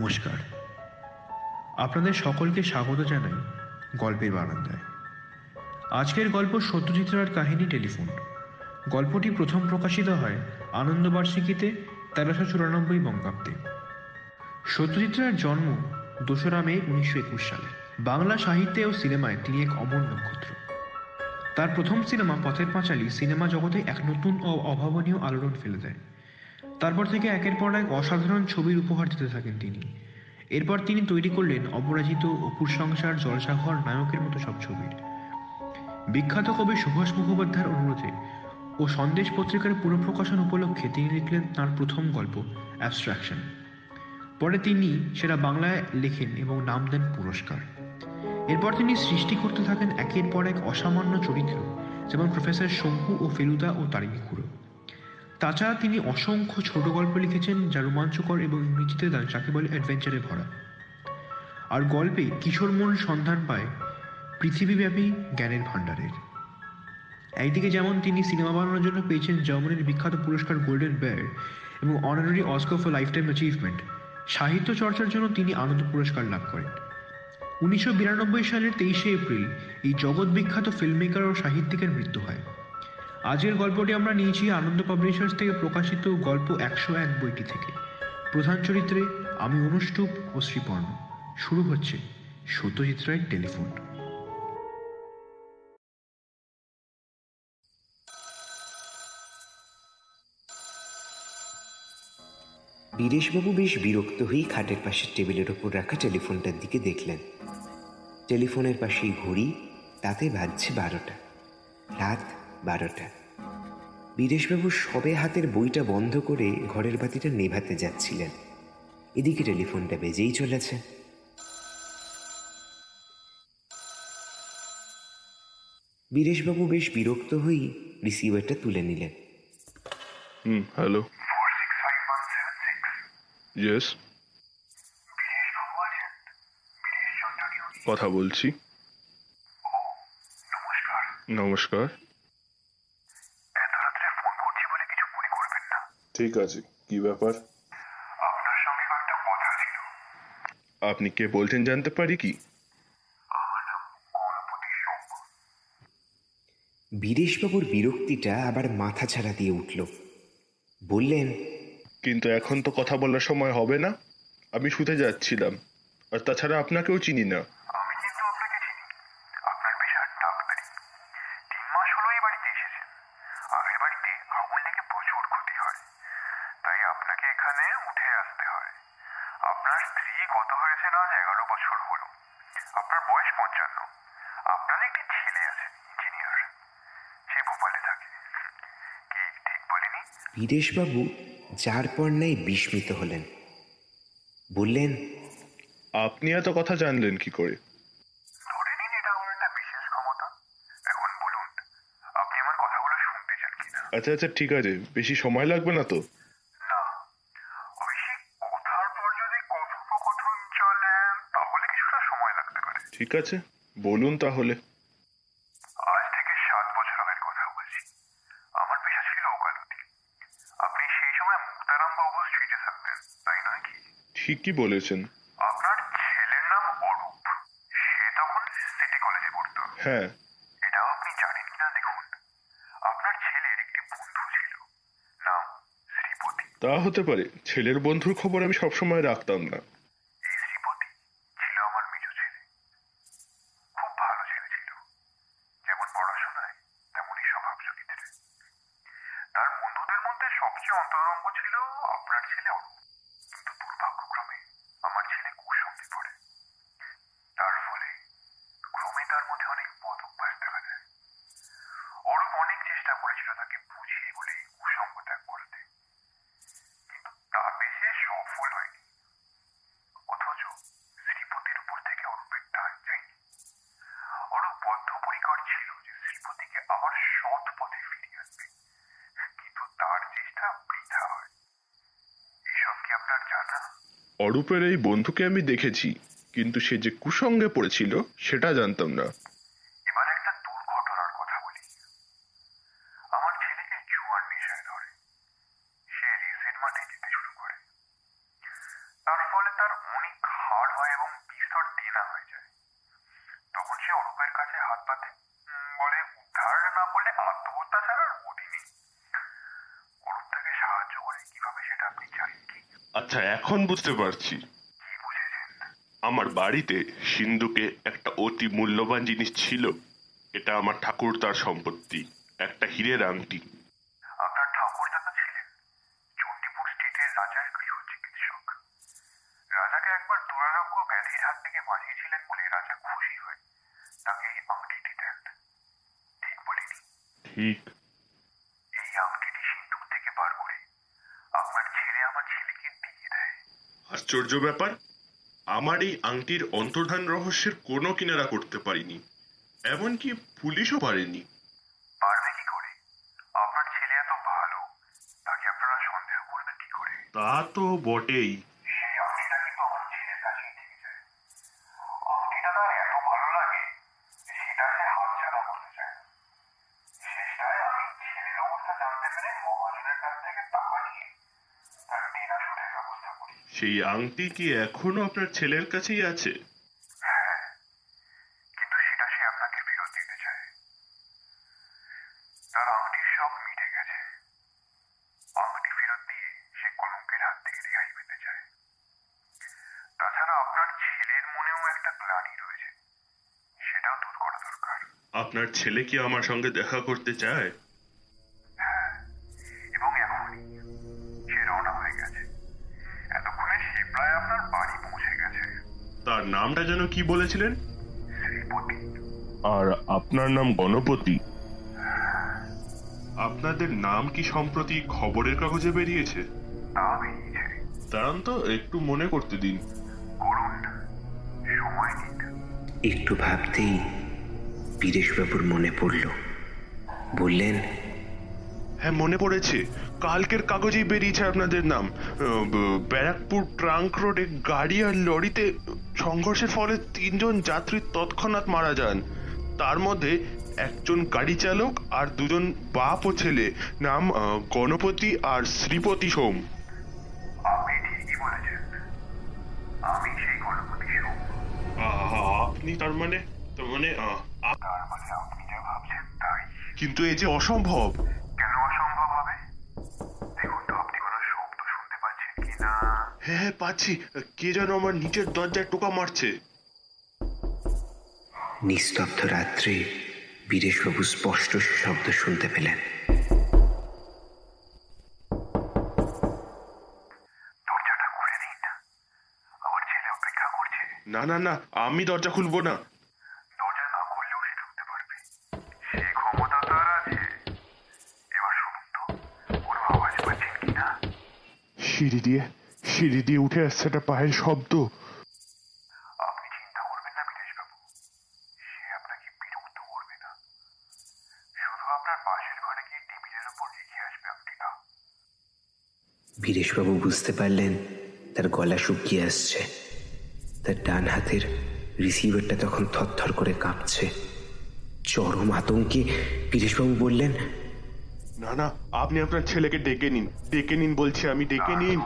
নমস্কার। আপনাদের সকলকে স্বাগত জানাই গল্পের বারান্দায়। আজকের গল্প সত্যজিৎ রায়ের কাহিনী টেলিফোন। গল্পটি প্রথম প্রকাশিত হয় আনন্দবার্ষিকীতে তেরোশো চুরানব্বই বঙ্গাব্দে। সত্যজিৎ রায়ের জন্ম দোসরা মে উনিশশো একুশ সালে। বাংলা সাহিত্যে ও সিনেমায় তিনি এক অমর নক্ষত্র। তার প্রথম সিনেমা পথের পাঁচালী সিনেমা জগতে এক নতুন ও অভাবনীয় আলোড়ন ফেলে দেয়। তারপর থেকে একের পর এক অসাধারণ ছবির উপহার দিতে থাকেন তিনি। এরপর তিনি তৈরি করলেন অপরাজিত অপুর সংসার, জলসাঘর নায়কের মতো সব ছবির। বিখ্যাত কবি সুভাষ মুখোপাধ্যায়ের অনুরোধে ও সন্দেশ পত্রিকার পুনঃপ্রকাশন উপলক্ষে তিনি লিখলেন তাঁর প্রথম গল্প অ্যাবস্ট্রাকশন পরে তিনি সেটা বাংলায় লেখেন এবং নাম দেন পুরস্কার। এরপর তিনি সৃষ্টি করতে থাকেন একের পর এক অসামান্য চরিত্র, যেমন প্রফেসর শঙ্কু ও ফেলুদা ও তারিণী খুড়ো তাছাড়া তিনি অসংখ্য ছোট গল্প লিখেছেন যা রোমাঞ্চকর এবং ইংরেজিতে যাকে বলে অ্যাডভেঞ্চারে ভরা। আর গল্পে কিশোর মন সন্ধান পায় পৃথিবীব্যাপী জ্ঞানের ভাণ্ডারের। একদিকে যেমন তিনি সিনেমা বানানোর জন্য পেয়েছেন জার্মানির বিখ্যাত পুরস্কার গোল্ডেন বেয়ার এবং honorary Oscar for lifetime achievement সাহিত্য চর্চার জন্য তিনি আনন্দ পুরস্কার লাভ করেন। উনিশশো বিরানব্বই সালের তেইশে এপ্রিল এই জগৎ বিখ্যাত ফিল্মমেকার ও সাহিত্যিকের মৃত্যু হয়। আজকের গল্পটি আমরা নিয়েছি আনন্দ পাবলিশার্স থেকে প্রকাশিত গল্প একশো এক বইটি থেকে। প্রধান চরিত্রে আমি অনুষ্টুপ ও শ্রীপর্ণ। শুরু হচ্ছে সত্যজিৎ রায়ের টেলিফোন। বীরেশবাবু বেশ বিরক্ত হয়েই খাটের পাশের টেবিলের ওপর রাখা টেলিফোনটার দিকে দেখলেন। টেলিফোনের পাশেই ঘড়ি, তাতে বাজছে বারোটা। রাত বারোটা। বীরেশবাবু সবে হাতের বইটা বন্ধ করে ঘরের বাতিটা নেভাতে যাচ্ছিলেন। এদিকে টেলিফোনটা বেজেই চলেছে। বীরেশবাবু বেশ বিরক্ত হয়েই রিসিভারটা তুলে নিলেন। হুম, হ্যালো। কথা বলছি। নমস্কার। ঠিক আছে কি ব্যাপার? আপনার সঙ্গে কয়েকটা কথা ছিল? আপনি কে বলছেন জানতে পারি কি? আমার নাম গণপতি শঙ্কর। বীরেশবাবুর বিরক্তিটা আবার মাথা ছাড়া দিয়ে উঠল। বললেন কিন্তু এখন তো কথা বলার সময় হবে না। আমি শুতে যাচ্ছিলাম আর তাছাড়া আপনাকেও চিনি না আমি কিন্তু আপনাকে চিনি আপনার পেশা ডাক্তারি তিন মাস হলো এই বাড়িতে এসেছেন আগের বাড়িতে আগুন লেগে প্রচুর ক্ষতি হয় তাই আপনাকে এখানে উঠে আসতে হয় আপনার স্ত্রী গত হয়েছেন আজ এগারো বছর হলো আপনার বয়স পঞ্চান্ন আপনার একটি ছেলে আছে ইঞ্জিনিয়ার সে ভোপালে থাকে কি ঠিক বলিনি বীরেশবাবু যার পর নাই বিস্মিত হলেন। বললেন আপনি এত কথা জানলেন কি করে? ধরে নিন এটা আমার একটা বিশেষ ক্ষমতা। এখন বলুন আপনি আমার কথাগুলো শুনতে চান কিনা? আচ্ছা আচ্ছা ঠিক আছে বেশি সময় লাগবে না তো। না ওই সেই পর যদি কথোপকথন চলে তাহলে কিছুটা সময় লাগতে পারে। ঠিক আছে বলুন তাহলে আজ থেকে সাত বছর আগের কথা বলছি আমার পেশা ছিল ওকালতি আপনি সেই সময় মুক্তারাম বাবু স্ট্রিটে থাকতেন তাই নয় কি ঠিকই বলেছেন। আপনার ছেলের নাম অরূপ। সে তখন সিটি কলেজে পড়তো। হ্যাঁ। এটাও আপনি জানেন কিনা দেখুন। আপনার ছেলের একটি বন্ধু ছিল। নাম শ্রীপতি। তা হতে পারে। ছেলের বন্ধুর খবর আমি সবসময় রাখতাম না। এই শ্রীপতি ছিল আমার মেজ ছেলে। খুব ভালো ছেলে ছিল। যেমন পড়াশোনায় তেমনই স্বভাব চরিত্রে তার বন্ধুদের মধ্যে সবচেয়ে অন্তরঙ্গ ছিল আপনার ছেলে অরূপ কিন্তু দুর্ভাগ্যক্রমে আমার ছেলে কুসঙ্গে পড়ে তার ফলে ক্রমে তার মধ্যে অনেক বদ অভ্যাস দেখা যায় অরূপ অনেক চেষ্টা করেছিল তাকে বুঝিয়ে বলে এই কুসঙ্গ ত্যাগ করতে কিন্তু তাতে সে তার চেষ্টা হয়। এসব জানা? অরূপের এই বন্ধুকে আমি দেখেছি, কিন্তু সে যে কুসঙ্গে পড়েছিল, সেটা জানতাম না এবার একটা দুর্ঘটনার কথা বলি আমার ছেলেকে জুয়ার নেশায় ধরে সে রেসের মাঠে যেতে শুরু করে তার ফলে তার আচ্ছা এখন বুঝতে পারছি। আমার বাড়িতে সিন্ধুকে একটা অতি মূল্যবান জিনিস ছিল। এটা আমার ঠাকুর তার সম্পত্তি একটা হীরের আংটি। আপনার ঠাকুরদাদা ছিলেন চণ্ডীপুর স্টেটের রাজার গৃহ চিকিৎসক রাজাকে একবার দুরারোগ্য ব্যাধির হাত থেকে বাঁচিয়েছিলেন বলে রাজা খুশি হয়ে তাকে এই আংটিটি দেন। ঠিক বলিনি। ঠিক এই আংটিটি সিন্ধুক থেকে বার করে আপনার ছেলে আমার ছেলেকে দিয়ে দেয় আশ্চর্য ব্যাপার আমার এই আংটির অন্তর্ধান রহস্যের কোনো কিনারা করতে পারিনি এমনকি পুলিশও পারেনি। পারবে কি করে? আপনার ছেলে এত ভালো তাকে আপনারা সন্দেহ করবেন কি করে? তা তো বটেই সেই আংটিটা কিন্তু আমার ছেলের কাছেই থেকে যায় আংটিটা তার এত ভালো লাগে যে সেটা সে হাতছাড়া করতে চায় না। শেষটায় আমি ছেলের অবস্থা জানতে পেরে মহাজনের কাছ থেকে টাকা নিয়ে তার দেনা শোধের ব্যবস্থা করি সেই আংটি কি এখনও আপনার ছেলের কাছেই আছে? হ্যাঁ কিন্তু সেটা সে আপনাকে ফেরত দিতে চায়। তার আংটির শখ মিটে গেছে। আংটি ফেরত দিয়ে সে কলঙ্কের হাত থেকে রেহাই পেতে চায়। তাছাড়া আপনার ছেলের মনেও একটা গ্লানি রয়েছে। সেটাও দূর করা দরকার। আপনার ছেলে কি আমার সঙ্গে দেখা করতে চায়? নামটা যেন কি বলেছিলেন? আর আপনার নাম গণপতি। আপনাদের নাম কি সম্প্রতি খবরের কাগজে বেরিয়েছে? দাঁড়ান তো একটু মনে করতে দিন। একটু ভাবতেই বীরেশবাবুর মনে পড়ল। বললেন হ্যাঁ মনে পড়েছে। কালকের কাগজেই বেরিয়েছে আপনাদের নাম। ব্যারাকপুর ট্রাঙ্ক রোডে গাড়ি আর লরিতে সংঘর্ষের ফলে তিনজন যাত্রী তৎক্ষণাৎ মারা যান। তার মধ্যে একজন গাড়ি চালক আর দুজন বাপ ও ছেলে। নাম গণপতি আর শ্রীপতি সোম। আপনি ঠিকই বলেছেন। আমি সেই গণপতি সোম। আপনি তার মানে তার মানে তার মানে আপনি যা ভাবছেন তাই। কিন্তু এই যে অসম্ভব। হ্যাঁ হ্যাঁ পাচ্ছি। কে যেন আমার নিচের দরজায় টোকা মারছে? নিস্তব্ধ রাত্রে বীরেশবাবু স্পষ্ট শব্দ শুনতে পেলেন। দরজাটা খুলে দিন আমার ছেলে অপেক্ষা করছে। না না না আমি দরজা খুলবো না। দরজা না খুললেও সে ঢুকতে পারবে। সে ক্ষমতা তার আছে। এবার শুনুন তো কোনো আওয়াজ পাচ্ছেন কি না সিঁড়ি দিয়ে সিঁড়ি দিয়ে উঠে আসছে একটা পায়ের শব্দ। আপনি চিন্তা করবেন না বিদেশবাবু। সে আপনাকে বিরক্ত করবে না। শুধু আপনার পাশের ঘরে গিয়ে টেবিলের ওপর রেখে আসবে আংটিটা বীরেশবাবু বুঝতে পারলেন তার গলা শুকিয়ে আসছে। তার ডান হাতের রিসিভারটা তখন থরথর করে কাঁপছে। চরম আতঙ্কে বীরেশবাবু বললেন না না আপনি আপনার ছেলেকে ডেকে নিন। ডেকে নিন বলছি আমি ডেকে নিন।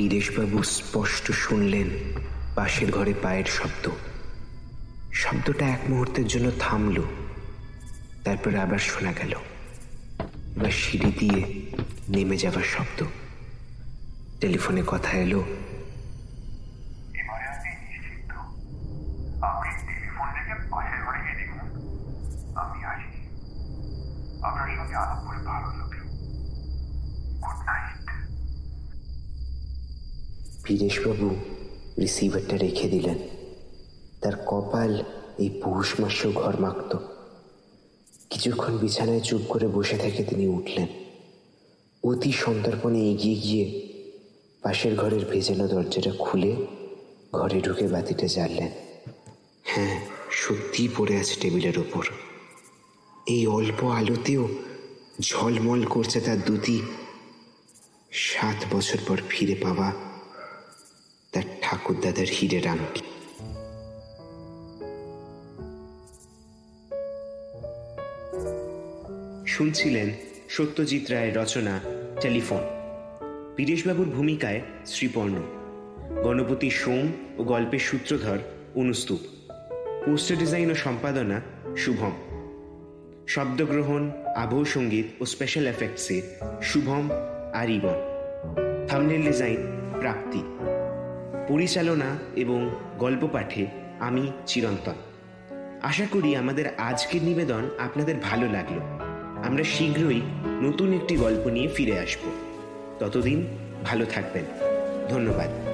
বীরেশবাবু স্পষ্ট শুনলেন পাশের ঘরে পায়ের শব্দ। শব্দটা এক মুহূর্তের জন্য থামল, তারপর আবার শোনা গেল, বা সিঁড়ি দিয়ে নেমে যাবার শব্দ। টেলিফোনে কথা এলো এবারে আপনি নিশ্চিন্ত আপনি টেলিফোন রেখে পাশের ঘরে গিয়ে দেখুন আমি আসি আপনার সঙ্গে আলাপ করে ভালো লাগল গুড নাইট বীরেশবাবু রিসিভারটা রেখে দিলেন। তার কপাল এই পৌষ মাসেও ঘর মাখত। কিছুক্ষণ বিছানায় চুপ করে বসে থেকে তিনি উঠলেন। অতি সন্তর্পণে এগিয়ে গিয়ে পাশের ঘরের ভেজানো দরজাটা খুলে ঘরে ঢুকে বাতিটা জ্বাললেন। হ্যাঁ সত্যিই পড়ে আছে টেবিলের ওপর। এই অল্প আলোতেও ঝলমল করছে তার দুটি সাত বছর পর ফিরে পাওয়া তার ঠাকুরদাদার হীরের আংটি। শুনছিলেন সত্যজিৎ রায়ের রচনা, টেলিফোন। বীরেশবাবুর ভূমিকায় শ্রীপর্ণ। গণপতি সোম ও গল্পের সূত্রধর অনুস্তূপ। পোস্টার ডিজাইন ও সম্পাদনা শুভম। শব্দগ্রহণ, আবহ সংগীত ও স্পেশাল এফেক্টসে শুভম আর ইবন। Thumbnail design Prapti. পরিচালনা এবং গল্প পাঠে আমি চিরন্তন। আশা করি আমাদের আজকের নিবেদন আপনাদের ভালো লাগল। আমরা শীঘ্রই নতুন একটি গল্প নিয়ে ফিরে আসব। ততদিন ভালো থাকবেন। ধন্যবাদ।